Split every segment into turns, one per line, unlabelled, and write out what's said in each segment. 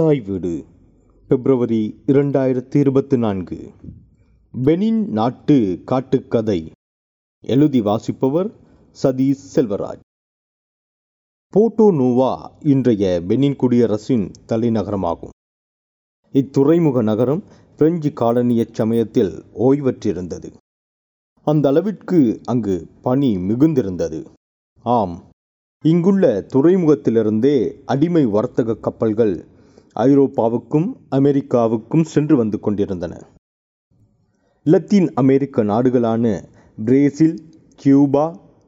தாய் வீடு. பிப்ரவரி இரண்டாயிரத்தி இருபத்தி நான்கு பெனின் நாட்டு காட்டுக்கதை. எழுதி வாசிப்பவர் சதீஷ் செல்வராஜ். போட்டோ நூவா இன்றைய பெனின் குடியரசின் தலைநகரமாகும். இத்துறைமுக நகரம் பிரெஞ்சு காலனிய சமயத்தில் ஓய்வற்றிருந்தது. அந்த அளவிற்கு அங்கு பனி மிகுந்திருந்தது. ஆம் இங்குள்ள துறைமுகத்திலிருந்தே அடிமை வர்த்தக கப்பல்கள் ஐரோப்பாவுக்கும் அமெரிக்காவுக்கும் சென்று வந்து கொண்டிருந்தன. லத்தீன் அமெரிக்க நாடுகளான பிரேசில் கியூபா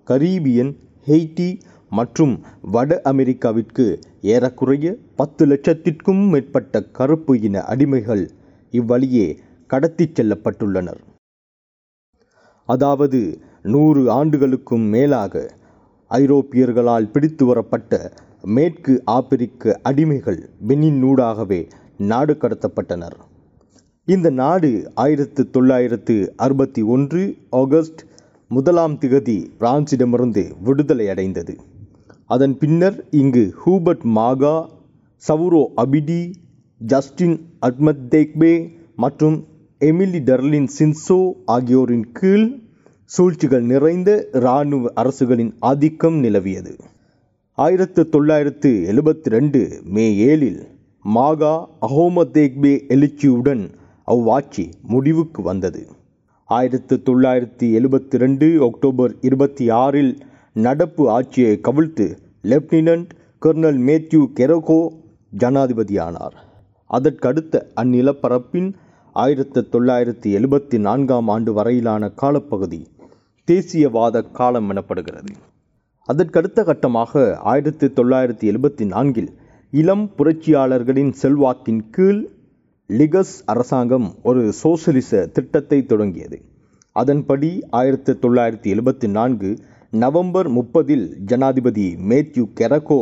கரீபியன் ஹெய்டி மற்றும் வட அமெரிக்காவிற்கு ஏறக்குறைய பத்து லட்சத்திற்கும் மேற்பட்ட கருப்பு இன அடிமைகள் இவ்வழியே கடத்திச் செல்லப்பட்டுள்ளனர். அதாவது நூறு ஆண்டுகளுக்கும் மேலாக ஐரோப்பியர்களால் பிடித்து வரப்பட்ட மேற்கு ஆப்பிரிக்க அடிமைகள் பெனின்னூடாகவே நாடு கடத்தப்பட்டனர். இந்த நாடு ஆயிரத்து தொள்ளாயிரத்து அறுபத்தி ஒன்று ஆகஸ்ட் முதலாம் திகதி பிரான்சிடமிருந்து விடுதலை அடைந்தது. அதன் பின்னர் இங்கு ஹூபர்ட் மாகா சவுரோ அபிடி ஜஸ்டின் அட்மத்தேக்பே மற்றும் எமிலி டர்லின் சின்சோ ஆகியோரின் கீழ் சூழ்ச்சிகள் நிறைந்த இராணுவ அரசுகளின் ஆதிக்கம் நிலவியது. ஆயிரத்து தொள்ளாயிரத்து எழுபத்தி ரெண்டு மே ஏழில் மாகா அஹோமதேக்பே எழுச்சியுடன் அவ்வாட்சி முடிவுக்கு வந்தது. ஆயிரத்து தொள்ளாயிரத்தி எழுபத்தி ரெண்டு அக்டோபர் இருபத்தி ஆறில் நடப்பு ஆட்சியை கவிழ்த்து லெப்டினன்ட் கர்னல் மேத்யூ கெரோகோ ஜனாதிபதியானார். அதற்கடுத்த அந்நிலப்பரப்பின் ஆயிரத்து தொள்ளாயிரத்தி எழுபத்தி நான்காம் ஆண்டு வரையிலான காலப்பகுதி தேசியவாத காலம் எனப்படுகிறது. அதற்கடுத்த கட்டமாக ஆயிரத்தி தொள்ளாயிரத்தி எழுபத்தி நான்கில் இளம் புரட்சியாளர்களின் செல்வாக்கின் கீழ் லிகஸ் அரசாங்கம் ஒரு சோசலிச திட்டத்தை தொடங்கியது. அதன்படி ஆயிரத்தி தொள்ளாயிரத்தி எழுபத்தி நான்கு நவம்பர் முப்பதில் ஜனாதிபதி மேத்யூ கெரகோ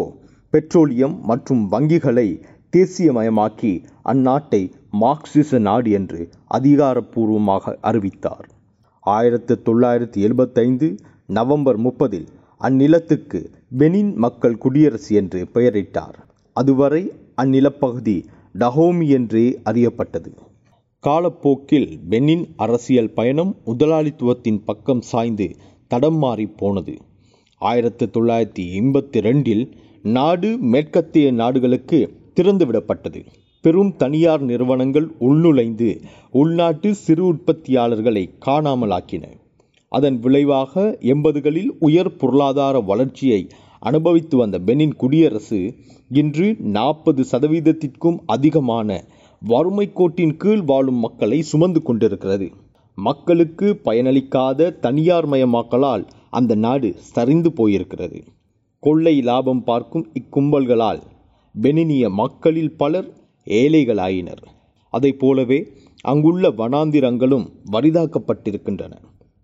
பெட்ரோலியம் மற்றும் வங்கிகளை தேசியமயமாக்கி அந்நாட்டை மார்க்சிச நாடு என்று அதிகாரப்பூர்வமாக அறிவித்தார். ஆயிரத்து தொள்ளாயிரத்தி எழுபத்தைந்து நவம்பர் முப்பதில் அந்நிலத்துக்கு பெனின் மக்கள் குடியரசு என்று பெயரிட்டார். அதுவரை அந்நிலப்பகுதி டஹோமி என்றே அறியப்பட்டது. காலப்போக்கில் பெனின் அரசியல் பயணம் முதலாளித்துவத்தின் பக்கம் சாய்ந்து தடம் மாறி போனது. ஆயிரத்தி தொள்ளாயிரத்தி எண்பத்தி ரெண்டில் நாடு மேற்கத்திய நாடுகளுக்கு திறந்துவிடப்பட்டது. பெரும் தனியார் நிறுவனங்கள் உள்நுழைந்து உள்நாட்டு சிறு உற்பத்தியாளர்களை காணாமலாக்கின. அதன் விளைவாக எண்பதுகளில் உயர் பொருளாதார வளர்ச்சியை அனுபவித்து வந்த பெனின் குடியரசு இன்று நாற்பது சதவீதத்திற்கும் அதிகமான வறுமை கோட்டின் கீழ் வாழும் மக்களை சுமந்து கொண்டிருக்கிறது. மக்களுக்கு பயனளிக்காத தனியார் மயமாக்கலால் அந்த நாடு சரிந்து போயிருக்கிறது. கொள்ளை லாபம் பார்க்கும் இக்கும்பல்களால் பெனினிய மக்களில் பலர் ஏழைகளாயினர். அதை போலவே அங்குள்ள வனாந்திரங்களும் வரிதாக்கப்பட்டிருக்கின்றன.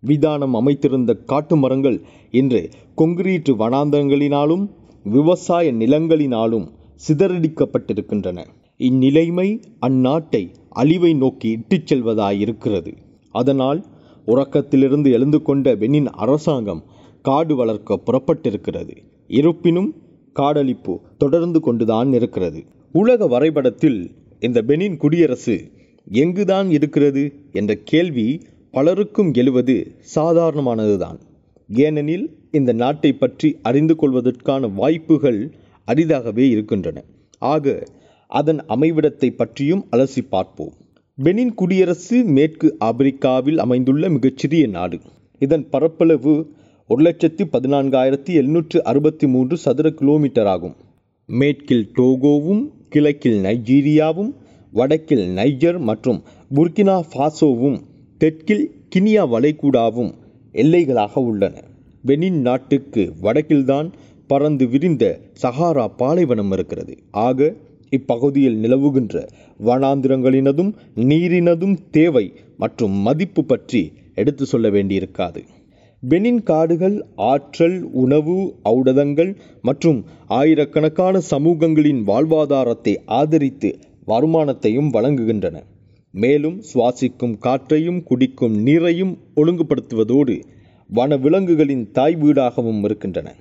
விதானம் அமைத்திருந்த காட்டு மரங்கள் இன்று கொங்கிரீட்டு வனாந்தரங்களினாலும் விவசாய நிலங்களினாலும் சிதறடிக்கப்பட்டிருக்கின்றன. இந்நிலைமை அந்நாட்டை அழிவை நோக்கி இட்டுச் செல்வதாயிருக்கிறது. அதனால் உறக்கத்திலிருந்து எழுந்து கொண்ட பெனின் அரசாங்கம் காடு வளர்க்க புறப்பட்டிருக்கிறது. இருப்பினும் காடழிப்பு தொடர்ந்து கொண்டுதான் இருக்கிறது. உலக வரைபடத்தில் இந்த பெனின் குடியரசு எங்குதான் இருக்கிறது? என்ற கேள்வி பலருக்கும் எழுவது சாதாரணமானதுதான். ஏனெனில் இந்த நாட்டை பற்றி அறிந்து கொள்வதற்கான வாய்ப்புகள் அரிதாகவே இருக்கின்றன. ஆக அதன் அமைவிடத்தை பற்றியும் அலசி பார்ப்போம். பெனின் குடியரசு மேற்கு ஆப்பிரிக்காவில் அமைந்துள்ள மிகச்சிறிய நாடு. இதன் பரப்பளவு ஒரு லட்சத்தி பதினான்காயிரத்தி எழுநூற்று அறுபத்தி மூன்று சதுர கிலோமீட்டர் ஆகும். மேற்கில் டோகோவும் கிழக்கில் நைஜீரியாவும் வடக்கில் நைஜர் மற்றும் புர்கினா ஃபாசோவும் தெற்கில் கினியா வளைகுடாவும் எல்லைகளாக உள்ளன. பெனின் நாட்டுக்கு வடக்கில்தான் பறந்து விரிந்த சஹாரா பாலைவனம் இருக்கிறது. ஆக இப்பகுதியில் நிலவுகின்ற வனாந்திரங்களினதும் நீரினதும் தேவை மற்றும் மதிப்பு பற்றி எடுத்து சொல்ல வேண்டியிருக்காது. பெனின் காடுகள் ஆற்றல் உணவு ஔடதங்கள் மற்றும் ஆயிரக்கணக்கான சமூகங்களின் வாழ்வாதாரத்தை ஆதரித்து வருமானத்தையும் வழங்குகின்றன. மேலும் சுவாசிக்கும் காற்றையும் குடிக்கும் நீரையும் ஒழுங்குபடுத்துவதோடு வன விலங்குகளின் தாய் வீடாகவும் இருக்கின்றன.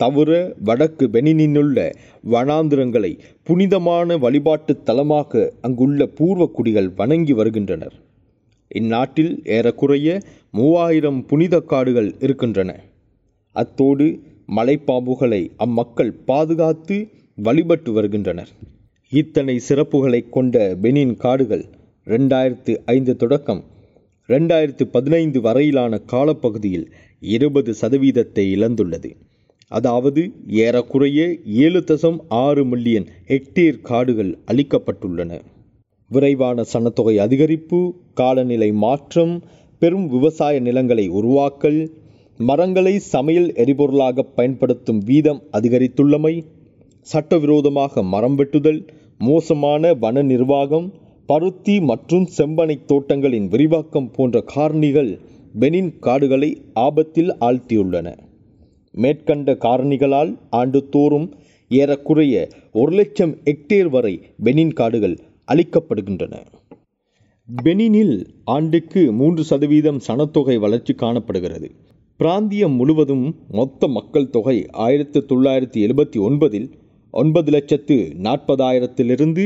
தவிர வடக்கு பெனினினுள்ள வனாந்திரங்களை புனிதமான வழிபாட்டுத் தலமாக அங்குள்ள பூர்வக்குடிகள் வணங்கி வருகின்றனர். இந்நாட்டில் ஏறக்குறைய மூவாயிரம் புனித காடுகள் இருக்கின்றன. அத்தோடு மலைப்பாம்புகளை அம்மக்கள் பாதுகாத்து வழிபட்டு வருகின்றனர். இத்தனை சிறப்புகளை கொண்ட பெனின் காடுகள் ரெண்டாயிரத்து ஐந்து தொடக்கம். ரெண்டாயிரத்து பதினைந்து வரையிலான காலப்பகுதியில் இருபது சதவீதத்தை இழந்துள்ளது. அதாவது ஏறக்குறைய ஏழு தசம் ஆறு மில்லியன் ஹெக்டேர் காடுகள் அளிக்கப்பட்டுள்ளன விரைவான சனத்தொகை அதிகரிப்பு காலநிலை மாற்றம் பெரும் விவசாய நிலங்களை உருவாக்கல் மரங்களை சமையல் எரிபொருளாக பயன்படுத்தும் வீதம் அதிகரித்துள்ளமை சட்டவிரோதமாக மரம் வெட்டுதல் மோசமான வன நிர்வாகம் பருத்தி மற்றும் செம்பனை தோட்டங்களின் விரிவாக்கம் போன்ற காரணிகள் பெனின் காடுகளை ஆபத்தில் ஆழ்த்தியுள்ளன. மேற்கண்ட காரணிகளால் ஆண்டுதோறும் ஏறக்குறைய ஒரு லட்சம் ஹெக்டேர் வரை பெனின் காடுகள் அளிக்கப்படுகின்றன பெனினில் ஆண்டுக்கு மூன்று சதவீதம் சனத்தொகை வளர்ச்சி காணப்படுகிறது. பிராந்தியம் முழுவதும் மொத்த மக்கள் தொகை ஆயிரத்து தொள்ளாயிரத்தி எழுபத்தி ஒன்பதில் ஒன்பது லட்சத்து நாற்பதாயிரத்திலிருந்து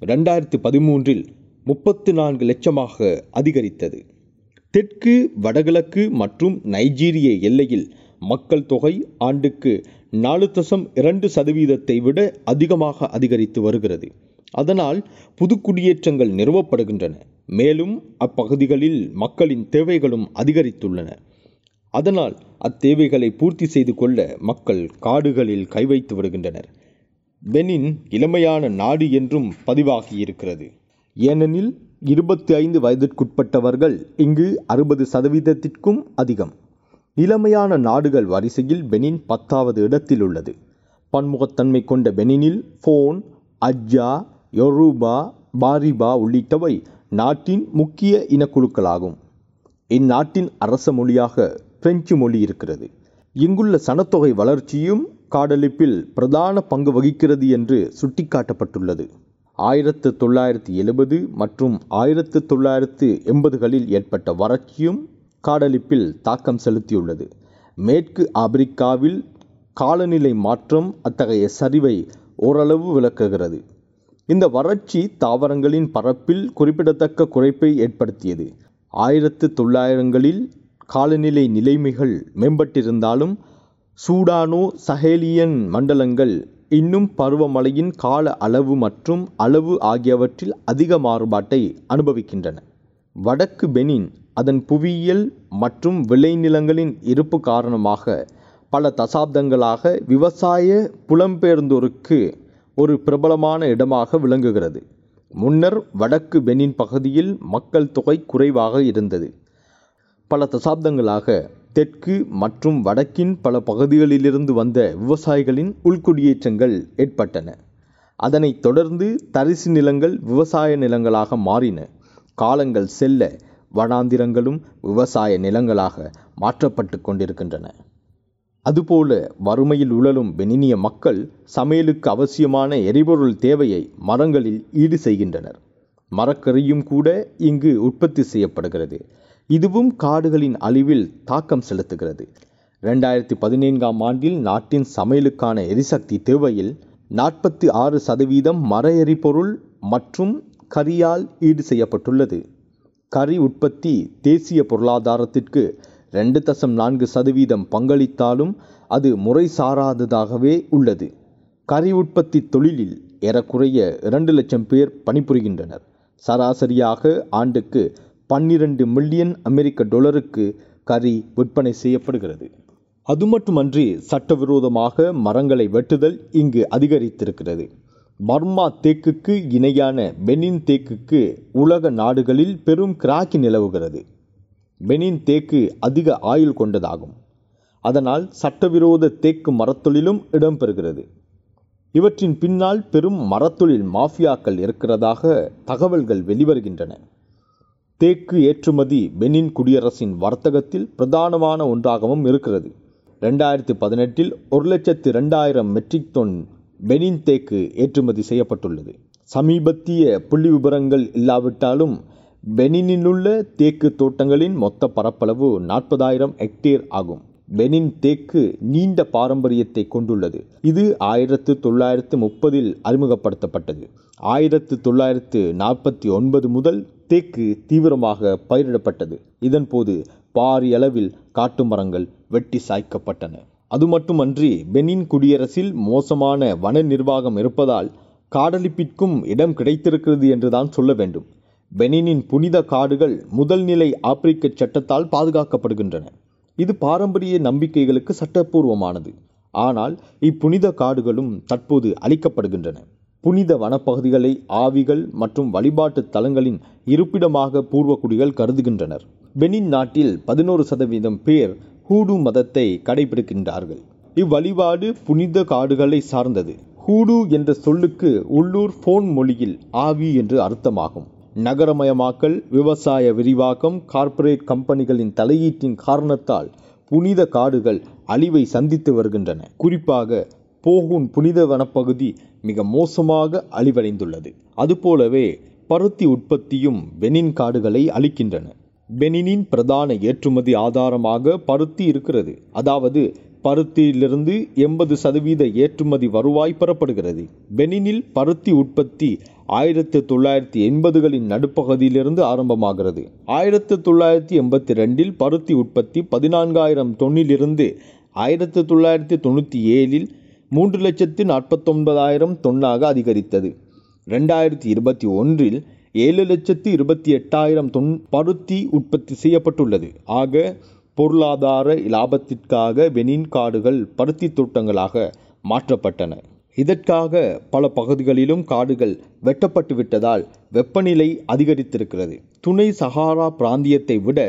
ரெண்டாயிரத்து பதிமூன்றில் முப்பத்து நான்கு லட்சமாக அதிகரித்தது. தெற்கு வடகிழக்கு மற்றும் நைஜீரிய எல்லையில் மக்கள் தொகை ஆண்டுக்கு நாலு தசம் இரண்டு சதவீதத்தை விட அதிகமாக அதிகரித்து வருகிறது. அதனால் புது குடியேற்றங்கள் நிறுவப்படுகின்றன. மேலும் அப்பகுதிகளில் மக்களின் தேவைகளும் அதிகரித்துள்ளன. அதனால் அத்தேவைகளை பூர்த்தி செய்து கொள்ள மக்கள் காடுகளில் கை வைத்து பெனின் இளமையான நாடு என்றும் பதிவாகியிருக்கிறது. ஏனெனில் இருபத்தி ஐந்து வயதிற்குட்பட்டவர்கள் இங்கு அறுபது சதவீதத்திற்கும் அதிகம். இளமையான நாடுகள் வரிசையில் பெனின் பத்தாவது இடத்தில் உள்ளது. பன்முகத்தன்மை கொண்ட பெனினில் ஃபோன் அஜ்ஜா யொரூபா பாரிபா உள்ளிட்டவை நாட்டின் முக்கிய இனக்குழுக்களாகும். இந்நாட்டின் அரச மொழியாக பிரெஞ்சு மொழி இருக்கிறது. இங்குள்ள சனத்தொகை வளர்ச்சியும் காடழிப்பில் பிரதான பங்கு வகிக்கிறது என்று சுட்டிக்காட்டப்பட்டுள்ளது. ஆயிரத்து தொள்ளாயிரத்தி எழுபது மற்றும் ஆயிரத்து தொள்ளாயிரத்து எண்பதுகளில் ஏற்பட்ட வறட்சியும் காடழிப்பில் தாக்கம் செலுத்தியுள்ளது. மேற்கு ஆப்பிரிக்காவில் காலநிலை மாற்றம் அத்தகைய சரிவை ஓரளவு விளக்குகிறது. இந்த வறட்சி தாவரங்களின் பரப்பில் குறிப்பிடத்தக்க குறைப்பை ஏற்படுத்தியது. ஆயிரத்து தொள்ளாயிரங்களில் காலநிலை நிலைமைகள் மேம்பட்டிருந்தாலும் சூடானோ சஹேலியன் மண்டலங்கள் இன்னும் பருவமழையின் கால அளவு மற்றும் அளவு ஆகியவற்றில் அதிக மாறுபாட்டை அனுபவிக்கின்றன. வடக்கு பெனின் அதன் புவியியல் மற்றும் விளைநிலங்களின் இருப்பு காரணமாக பல தசாப்தங்களாக விவசாய புலம்பெயர்ந்தோருக்கு ஒரு பிரபலமான இடமாக விளங்குகிறது. முன்னர் வடக்கு பெனின் பகுதியில் மக்கள் தொகை குறைவாக இருந்தது. பல தசாப்தங்களாக தெற்கு மற்றும் வடக்கின் பல பகுதிகளிலிருந்து வந்த விவசாயிகளின் உள்குடியேற்றங்கள் ஏற்பட்டன. அதனைத் தொடர்ந்து தரிசு நிலங்கள் விவசாய நிலங்களாக மாறின. காலங்கள் செல்ல வனாந்திரங்களும் விவசாய நிலங்களாக மாற்றப்பட்டு கொண்டிருக்கின்றன. அதுபோல வறுமையில் உழலும் பெனினிய மக்கள் சமையலுக்கு அவசியமான எரிபொருள் தேவையை மரங்களில் ஈடு செய்கின்றனர். மரக்கறியும் கூட இங்கு உற்பத்தி செய்யப்படுகிறது. இதுவும் காடுகளின் அழிவில் தாக்கம் செலுத்துகிறது. ரெண்டாயிரத்தி பதினான்காம் ஆண்டில் நாட்டின் சமையலுக்கான எரிசக்தி தேவையில் நாற்பத்தி ஆறு சதவீதம் மர எரிபொருள் மற்றும் கரியால் ஈடு செய்யப்பட்டுள்ளது. கறி உற்பத்தி தேசிய பொருளாதாரத்திற்கு ரெண்டு தசம் நான்கு சதவீதம் பங்களித்தாலும் அது முறை சாராததாகவே உள்ளது. கறி உற்பத்தி தொழிலில் ஏறக்குறைய இரண்டு லட்சம் பேர் பணிபுரிகின்றனர். சராசரியாக ஆண்டுக்கு பன்னிரண்டு மில்லியன் அமெரிக்க டொலருக்கு கறி விற்பனை செய்யப்படுகிறது. அது மட்டுமன்றி சட்டவிரோதமாக மரங்களை வெட்டுதல் இங்கு அதிகரித்திருக்கிறது. பர்மா தேக்குக்கு இணையான பெனின் தேக்குக்கு உலக நாடுகளில் பெரும் கிராக்கி நிலவுகிறது. பெனின் தேக்கு அதிக ஆயுள் கொண்டதாகும். அதனால் சட்டவிரோத தேக்கு மரத்தொழிலும் இடம்பெறுகிறது. இவற்றின் பின்னால் பெரும் மரத்தொழில் மாஃபியாக்கள் இருக்கிறதாக தகவல்கள் வெளிவருகின்றன. தேக்கு ஏற்றுமதி பெனின் குடியரசின் வர்த்தகத்தில் பிரதானமான ஒன்றாகவும் இருக்கிறது. ரெண்டாயிரத்தி பதினெட்டில் ஒரு லட்சத்து ரெண்டாயிரம் மெட்ரிக் டன் பெனின் தேக்கு ஏற்றுமதி செய்யப்பட்டுள்ளது. சமீபத்திய புள்ளி விபரங்கள் இல்லாவிட்டாலும் பெனினிலுள்ள தேக்கு தோட்டங்களின் மொத்த பரப்பளவு நாற்பதாயிரம் ஹெக்டேர் ஆகும். பெனின் தேக்கு நீண்ட பாரம்பரியத்தை கொண்டுள்ளது. இது ஆயிரத்து தொள்ளாயிரத்து முப்பதில் அறிமுகப்படுத்தப்பட்டது. ஆயிரத்து தொள்ளாயிரத்து நாற்பத்தி ஒன்பது முதல் தேக்கு தீவிரமாக பயிரிடப்பட்டது. இதன்போது பாரியளவில் காட்டு மரங்கள் வெட்டி சாய்க்கப்பட்டன. அது மட்டுமன்றி பெனின் குடியரசில் மோசமான வன நிர்வாகம் இருப்பதால் காடழிப்பிற்கும் இடம் கிடைத்திருக்கிறது என்றுதான் சொல்ல வேண்டும். பெனினின் புனித காடுகள் முதல்நிலை ஆப்பிரிக்க சட்டத்தால் பாதுகாக்கப்படுகின்றன. இது பாரம்பரிய நம்பிக்கைகளுக்கு சட்டப்பூர்வமானது. ஆனால் இப்புனித காடுகளும் தற்போது அழிக்கப்படுகின்றன. புனித வனப்பகுதிகளை ஆவிகள் மற்றும் வழிபாட்டு தலங்களின் இருப்பிடமாக பூர்வக்குடிகள் கருதுகின்றனர். பெனின் நாட்டில் பதினோரு சதவீதம் பேர் ஹூடு மதத்தை கடைபிடிக்கின்றார்கள். இவ்வழிபாடு புனித காடுகளை சார்ந்தது. ஹூடு என்ற சொல்லுக்கு உள்ளூர் போன் மொழியில் ஆவி என்று அர்த்தமாகும். நகரமயமாக்கல் விவசாய விரிவாக்கம் கார்ப்பரேட் கம்பெனிகளின் தலையீட்டின் காரணத்தால் புனித காடுகள் அழிவை சந்தித்து வருகின்றன. குறிப்பாக போகூன் புனித வனப்பகுதி மிக மோசமாக அழிவடைந்துள்ளது. அதுபோலவே பருத்தி உற்பத்தியும் பெனின் காடுகளை அழிக்கின்றன. பெனினின் பிரதான ஏற்றுமதி ஆதாரமாக பருத்தி இருக்கிறது. அதாவது பருத்தியிலிருந்து எண்பது சதவீத ஏற்றுமதி வருவாய் பெறப்படுகிறது. பெனினில் பருத்தி உற்பத்தி ஆயிரத்தி தொள்ளாயிரத்தி எண்பதுகளின் நடுப்பகுதியிலிருந்து ஆரம்பமாகிறது. ஆயிரத்தி தொள்ளாயிரத்தி எண்பத்தி ரெண்டில் பருத்தி உற்பத்தி பதினான்காயிரம் தொன்னிலிருந்து ஆயிரத்தி தொள்ளாயிரத்தி தொண்ணூற்றி ஏழில் மூன்று லட்சத்து நாற்பத்தொன்பதாயிரம் தொன்னாக அதிகரித்தது. ரெண்டாயிரத்தி இருபத்தி ஒன்றில் ஏழு லட்சத்து இருபத்தி எட்டாயிரம் தொன் பருத்தி உற்பத்தி செய்யப்பட்டுள்ளது. ஆக பொருளாதார இலாபத்திற்காக வெனின் காடுகள் பருத்தி தோட்டங்களாக மாற்றப்பட்டன. இதற்காக பல பகுதிகளிலும் காடுகள் வெட்டப்பட்டு விட்டதால் வெப்பநிலை அதிகரித்திருக்கிறது. துணை சஹாரா பிராந்தியத்தை விட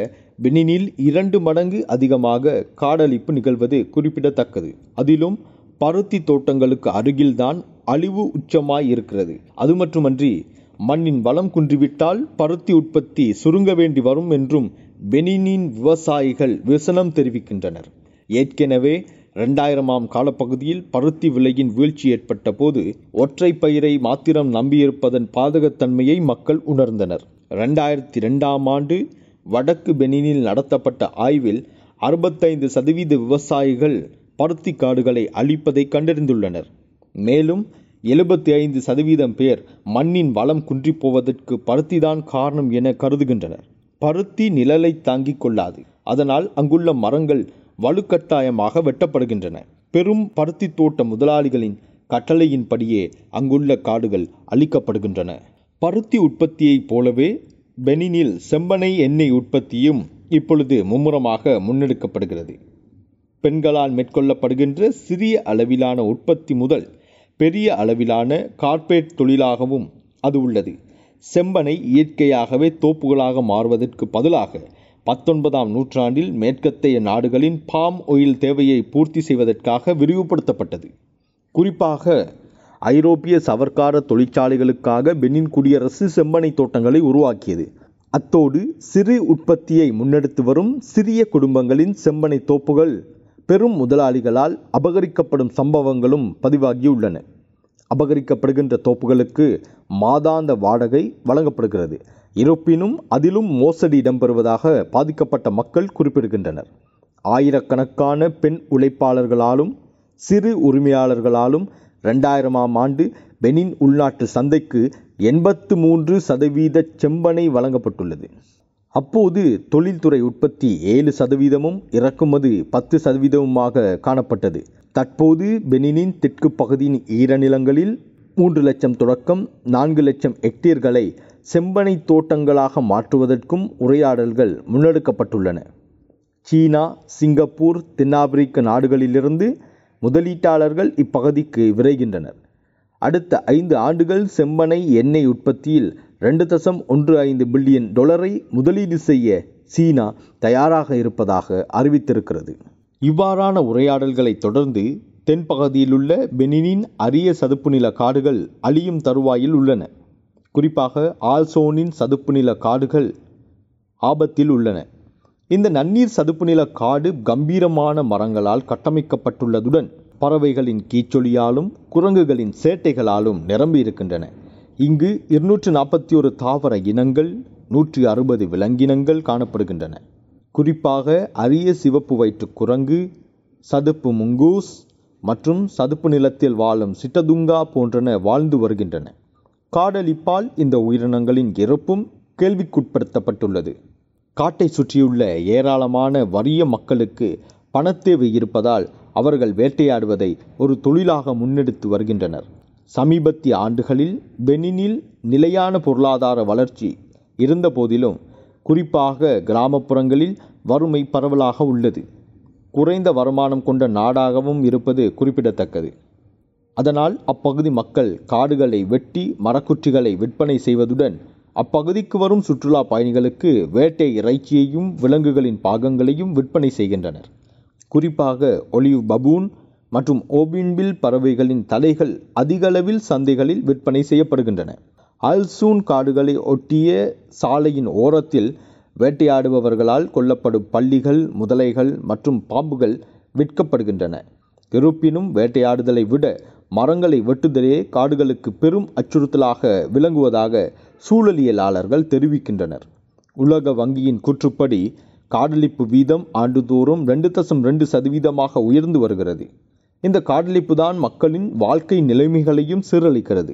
பெனினில் இரண்டு மடங்கு அதிகமாக காடழிப்பு நிகழ்வது குறிப்பிடத்தக்கது. அதிலும் பருத்தி தோட்டங்களுக்கு அருகில்தான் அழிவு உச்சமாய் இருக்கிறது அது மட்டுமன்றி மண்ணின் வளம் குன்றிவிட்டால் பருத்தி உற்பத்தி சுருங்க வேண்டி வரும் என்றும் பெனினின் விவசாயிகள் விசனம் தெரிவிக்கின்றனர். ஏற்கனவே இரண்டாயிரமாம் காலப்பகுதியில் பருத்தி விலையின் வீழ்ச்சி ஏற்பட்ட போது ஒற்றை பயிரை மாத்திரம் நம்பியிருப்பதன் பாதகத்தன்மையை மக்கள் உணர்ந்தனர். ரெண்டாயிரத்தி ரெண்டாம் ஆண்டு வடக்கு பெனினில் நடத்தப்பட்ட ஆய்வில் அறுபத்தைந்து சதவீத விவசாயிகள் பருத்தி காடுகளை அழிப்பதை கண்டறிந்துள்ளனர். மேலும் எழுபத்தி ஐந்து சதவீதம் பேர் மண்ணின் வளம் குன்றிப்போவதற்கு பருத்திதான் காரணம் என கருதுகின்றனர். பருத்தி நிழலை தாங்கிக் கொள்ளாது. அதனால் அங்குள்ள மரங்கள் வலுக்கட்டாயமாக வெட்டப்படுகின்றன. பெரும் பருத்தி தோட்ட முதலாளிகளின் கட்டளையின்படியே அங்குள்ள காடுகள் அழிக்கப்படுகின்றன. பருத்தி உற்பத்தியைப் போலவே பெனினில் செம்பனை எண்ணெய் உற்பத்தியும் இப்பொழுது மும்முரமாக முன்னெடுக்கப்படுகிறது. பெண்களால் மேற்கொள்ளப்படுகின்ற சிறிய அளவிலான உற்பத்தி முதல் பெரிய அளவிலான கார்ப்பரேட் தொழிலாகவும் அது உள்ளது. செம்பனை இயற்கையாகவே தோப்புகளாக மாறுவதற்கு பதிலாக பத்தொன்பதாம் நூற்றாண்டில் மேற்கத்தைய நாடுகளின் பாம் ஒயில் தேவையை பூர்த்தி செய்வதற்காக விரிவுபடுத்தப்பட்டது. குறிப்பாக ஐரோப்பிய சவர்க்கார தொழிற்சாலைகளுக்காக பெனின் குடியரசு செம்பனை தோட்டங்களை உருவாக்கியது. அத்தோடு சிறு உற்பத்தியை முன்னெடுத்து வரும் சிறிய குடும்பங்களின் செம்பனை தோப்புகள் பெரும் முதலாளிகளால் அபகரிக்கப்படும் சம்பவங்களும் பதிவாகியுள்ளன. அபகரிக்கப்படுகின்ற தோப்புகளுக்கு மாதாந்த வாடகை வழங்கப்படுகிறது. இருப்பினும் அதிலும் மோசடி இடம்பெறுவதாக பாதிக்கப்பட்ட மக்கள் குறிப்பிடுகின்றனர். ஆயிரக்கணக்கான பெண் உழைப்பாளர்களாலும் சிறு உரிமையாளர்களாலும் ரெண்டாயிரமாம் ஆண்டு பெனின் உள்நாட்டு சந்தைக்கு எண்பத்து மூன்று சதவீத செம்பனை வழங்கப்பட்டுள்ளது. அப்போது தொழில்துறை உற்பத்தி ஏழு சதவீதமும் இறக்குமதி பத்து சதவீதமுமாக காணப்பட்டது. தற்போது பெனினின் தெற்கு பகுதியின் ஈரநிலங்களில் மூன்று லட்சம் தொடக்கம் நான்கு லட்சம் ஹெக்டேர்களை செம்பனை தோட்டங்களாக மாற்றுவதற்கும் உரையாடல்கள் முன்னெடுக்கப்பட்டுள்ளன. சீனா சிங்கப்பூர் தென்னாப்பிரிக்க நாடுகளிலிருந்து முதலீட்டாளர்கள் இப்பகுதிக்கு விரைகின்றனர். அடுத்த ஐந்து ஆண்டுகள் செம்பனை எண்ணெய் உற்பத்தியில் ரெண்டு தசம் ஒன்று ஐந்து பில்லியன் டொலரை முதலீடு செய்ய சீனா தயாராக இருப்பதாக அறிவித்திருக்கிறது. இவ்வாறான உரையாடல்களை தொடர்ந்து தென்பகுதியிலுள்ள பெனினின் அரிய சதுப்பு நில காடுகள் அழியும் தருவாயில் உள்ளன. குறிப்பாக ஆல்சோனின் சதுப்பு நில காடுகள் ஆபத்தில் உள்ளன. இந்த நன்னீர் சதுப்பு நில காடு கம்பீரமான மரங்களால் கட்டமைக்கப்பட்டுள்ளதுடன் பறவைகளின் கீச்சொலியாலும் குரங்குகளின் சேட்டைகளாலும் நிரம்பி இருக்கின்றன. இங்கு இருநூற்று நாற்பத்தி ஒரு தாவர இனங்கள் நூற்றி அறுபது விலங்கினங்கள் காணப்படுகின்றன. குறிப்பாக அரிய சிவப்பு வயிற்று குரங்கு சதுப்பு முங்கூஸ் மற்றும் சதுப்பு நிலத்தில் வாழும் சிட்டதுங்கா போன்றன வாழ்ந்து வருகின்றன. காடழிப்பால் இந்த உயிரினங்களின் இறப்பும் கேள்விக்குட்படுத்தப்பட்டுள்ளது. காட்டை சுற்றியுள்ள ஏராளமான வறிய மக்களுக்கு பணத்தேவை இருப்பதால் அவர்கள் வேட்டையாடுவதை ஒரு தொழிலாக முன்னெடுத்து வருகின்றனர். சமீபத்திய ஆண்டுகளில் பெனினில் நிலையான பொருளாதார வளர்ச்சி இருந்தபோதிலும் குறிப்பாக கிராமப்புறங்களில் வறுமை பரவலாக உள்ளது. குறைந்த வருமானம் கொண்ட நாடாகவும் இருப்பது குறிப்பிடத்தக்கது. அதனால் அப்பகுதி மக்கள் காடுகளை வெட்டி மரக்குற்றிகளை விற்பனை செய்வதுடன் அப்பகுதிக்கு வரும் சுற்றுலா பயணிகளுக்கு வேட்டை இறைச்சியையும் விலங்குகளின் பாகங்களையும் விற்பனை செய்கின்றனர். குறிப்பாக ஒலிவ் பபூன் மற்றும் ஓபின்பில் பறவைகளின் தலைகள் அதிகளவில் சந்தைகளில் விற்பனை செய்யப்படுகின்றன. அல்சூன் காடுகளை ஒட்டிய சாலையின் ஓரத்தில் வேட்டையாடுபவர்களால் கொல்லப்படும் பள்ளிகள் முதலைகள் மற்றும் பாம்புகள் விற்கப்படுகின்றன. இருப்பினும் வேட்டையாடுதலை விட மரங்களை வெட்டுதலே காடுகளுக்கு பெரும் அச்சுறுத்தலாக விளங்குவதாக சூழலியலாளர்கள் தெரிவிக்கின்றனர். உலக வங்கியின் கூற்றுப்படி காடழிப்பு வீதம் ஆண்டுதோறும் ரெண்டு தசம் ரெண்டு சதவீதமாக உயர்ந்து வருகிறது. இந்த காடழிப்பு தான் மக்களின் வாழ்க்கை நிலைமைகளையும் சீரழிக்கிறது.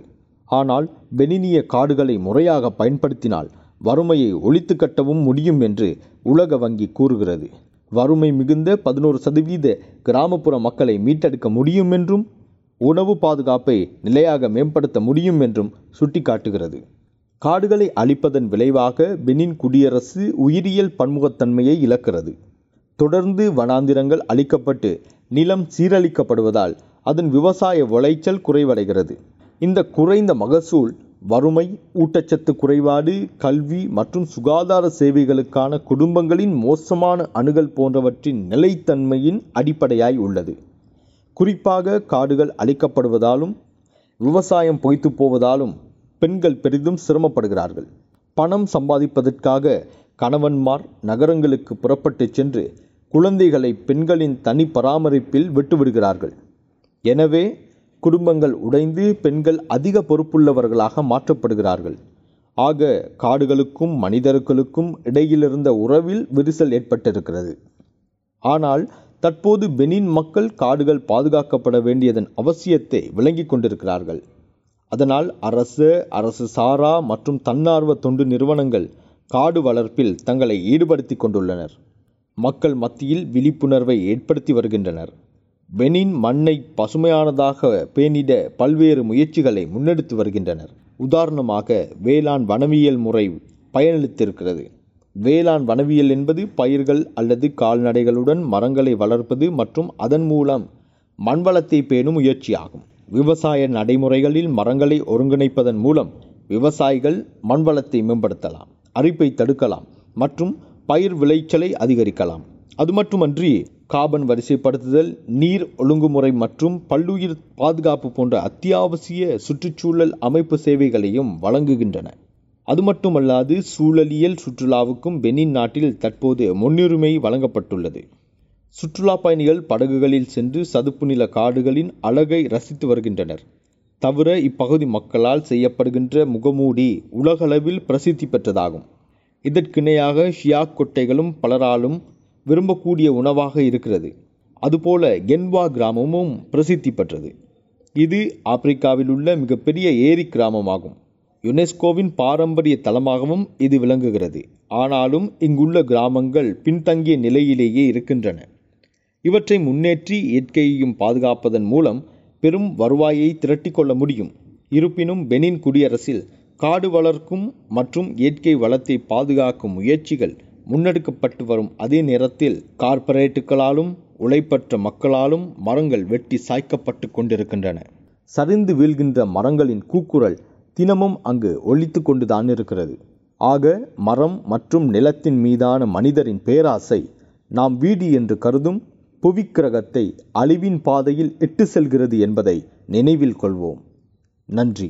ஆனால் பெனினிய காடுகளை முறையாக பயன்படுத்தினால் வறுமையை ஒழித்து கட்டவும் முடியும் என்று உலக வங்கி கூறுகிறது. வறுமை மிகுந்த பதினோரு சதவீத கிராமப்புற மக்களை மீட்டெடுக்க முடியும் என்றும் உணவு பாதுகாப்பை நிலையாக மேம்படுத்த முடியும் என்றும் சுட்டிக்காட்டுகிறது. காடுகளை அழிப்பதன் விளைவாக பெனின் குடியரசு உயிரியல் பன்முகத்தன்மையை இழக்கிறது. தொடர்ந்து வனாந்திரங்கள் அழிக்கப்பட்டு நிலம் சீரழிக்கப்படுவதால் அதன் விவசாய விளைச்சல் குறைவடைகிறது. இந்த குறைந்த மகசூல் வறுமை ஊட்டச்சத்து குறைபாடு கல்வி மற்றும் சுகாதார சேவைகளுக்கான குடும்பங்களின் மோசமான அணுகல் போன்றவற்றின் நிலைத்தன்மையின் அடிப்படையாய் உள்ளது. குறிப்பாக காடுகள் அழிக்கப்படுவதாலும் விவசாயம் பொய்த்து போவதாலும் பெண்கள் பெரிதும் சிரமப்படுகிறார்கள். பணம் சம்பாதிப்பதற்காக கணவன்மார் நகரங்களுக்கு புறப்பட்டு சென்று குழந்தைகளை பெண்களின் தனி பராமரிப்பில் விட்டுவிடுகிறார்கள். எனவே குடும்பங்கள் உடைந்து பெண்கள் அதிக பொறுப்புள்ளவர்களாக மாற்றப்படுகிறார்கள். ஆக காடுகளுக்கும் மனிதர்களுக்கும் இடையிலிருந்த உறவில் விரிசல் ஏற்பட்டிருக்கிறது. ஆனால் தற்போது பெனின் மக்கள் காடுகள் பாதுகாக்கப்பட வேண்டியதன் அவசியத்தை விளங்கிக் கொண்டிருக்கிறார்கள். அதனால் அரசு அரசு சாரா மற்றும் தன்னார்வ தொண்டு நிறுவனங்கள் காடு வளர்ப்பில் தங்களை ஈடுபடுத்தி கொண்டுள்ளனர். மக்கள் மத்தியில் விழிப்புணர்வை ஏற்படுத்தி வருகின்றனர். பெனின் மண்ணை பசுமையானதாக பேணிட பல்வேறு முயற்சிகளை முன்னெடுத்து வருகின்றனர். உதாரணமாக வேளாண் வனவியல் முறை பயனளித்திருக்கிறது. வேளாண் வனவியல் என்பது பயிர்கள் அல்லது கால்நடைகளுடன் மரங்களை வளர்ப்பது மற்றும் அதன் மூலம் மண்வளத்தை பேணும் முயற்சியாகும். விவசாய நடைமுறைகளில் மரங்களை ஒருங்கிணைப்பதன் மூலம் விவசாயிகள் மண்வளத்தை மேம்படுத்தலாம் அரிப்பை தடுக்கலாம் மற்றும் பயிர் விளைச்சலை அதிகரிக்கலாம். அது மட்டுமன்றி காபன் வரிசைப்படுத்துதல் நீர் ஒழுங்குமுறை மற்றும் பல்லுயிர் பாதுகாப்பு போன்ற அத்தியாவசிய சுற்றுச்சூழல் அமைப்பு சேவைகளையும் வழங்குகின்றன. அது மட்டுமல்லாது சூழலியல் சுற்றுலாவுக்கும் பெனின் நாட்டில் தற்போது முன்னுரிமை வழங்கப்பட்டுள்ளது. சுற்றுலா பயணிகள் படகுகளில் சென்று சதுப்பு நில காடுகளின் அழகை ரசித்து வருகின்றனர். தவிர இப்பகுதி மக்களால் செய்யப்படுகின்ற முகமூடி உலகளவில் பிரசித்தி பெற்றதாகும். இதற்கிணையாக ஷியாக் கொட்டைகளும் பலராலும் விரும்பக்கூடிய உணவாக இருக்கிறது. அதுபோல கென்வா கிராமமும் பிரசித்தி பெற்றது. இது ஆப்பிரிக்காவில் உள்ள மிகப்பெரிய ஏரி கிராமமாகும். யுனெஸ்கோவின் பாரம்பரிய தலமாகவும் இது விளங்குகிறது. ஆனாலும் இங்குள்ள கிராமங்கள் பின்தங்கிய நிலையிலேயே இருக்கின்றன. இவற்றை முன்னேற்றி இயற்கையையும் பாதுகாப்பதன் மூலம் பெரும் வருவாயை திரட்டிக்கொள்ள முடியும். இருப்பினும் பெனின் குடியரசில் காடு வளர்க்கும் மற்றும் இயற்கை வளத்தை பாதுகாக்கும் முயற்சிகள் முன்னெடுக்கப்பட்டு வரும் அதே நேரத்தில் கார்ப்பரேட்டுகளாலும் உழைப்பற்ற மக்களாலும் மரங்கள் வெட்டி சாய்க்கப்பட்டு கொண்டிருக்கின்றன. சரிந்து வீழ்கின்ற மரங்களின் கூக்குரல் தினமும் அங்கு ஒழித்து கொண்டுதான் இருக்கிறது. ஆக மரம் மற்றும் நிலத்தின் மீதான மனிதரின் பேராசை நாம் வீடு என்று கருதும் புவிக்கிரகத்தை அழிவின் பாதையில் இட்டு செல்கிறது என்பதை நினைவில் கொள்வோம். நன்றி.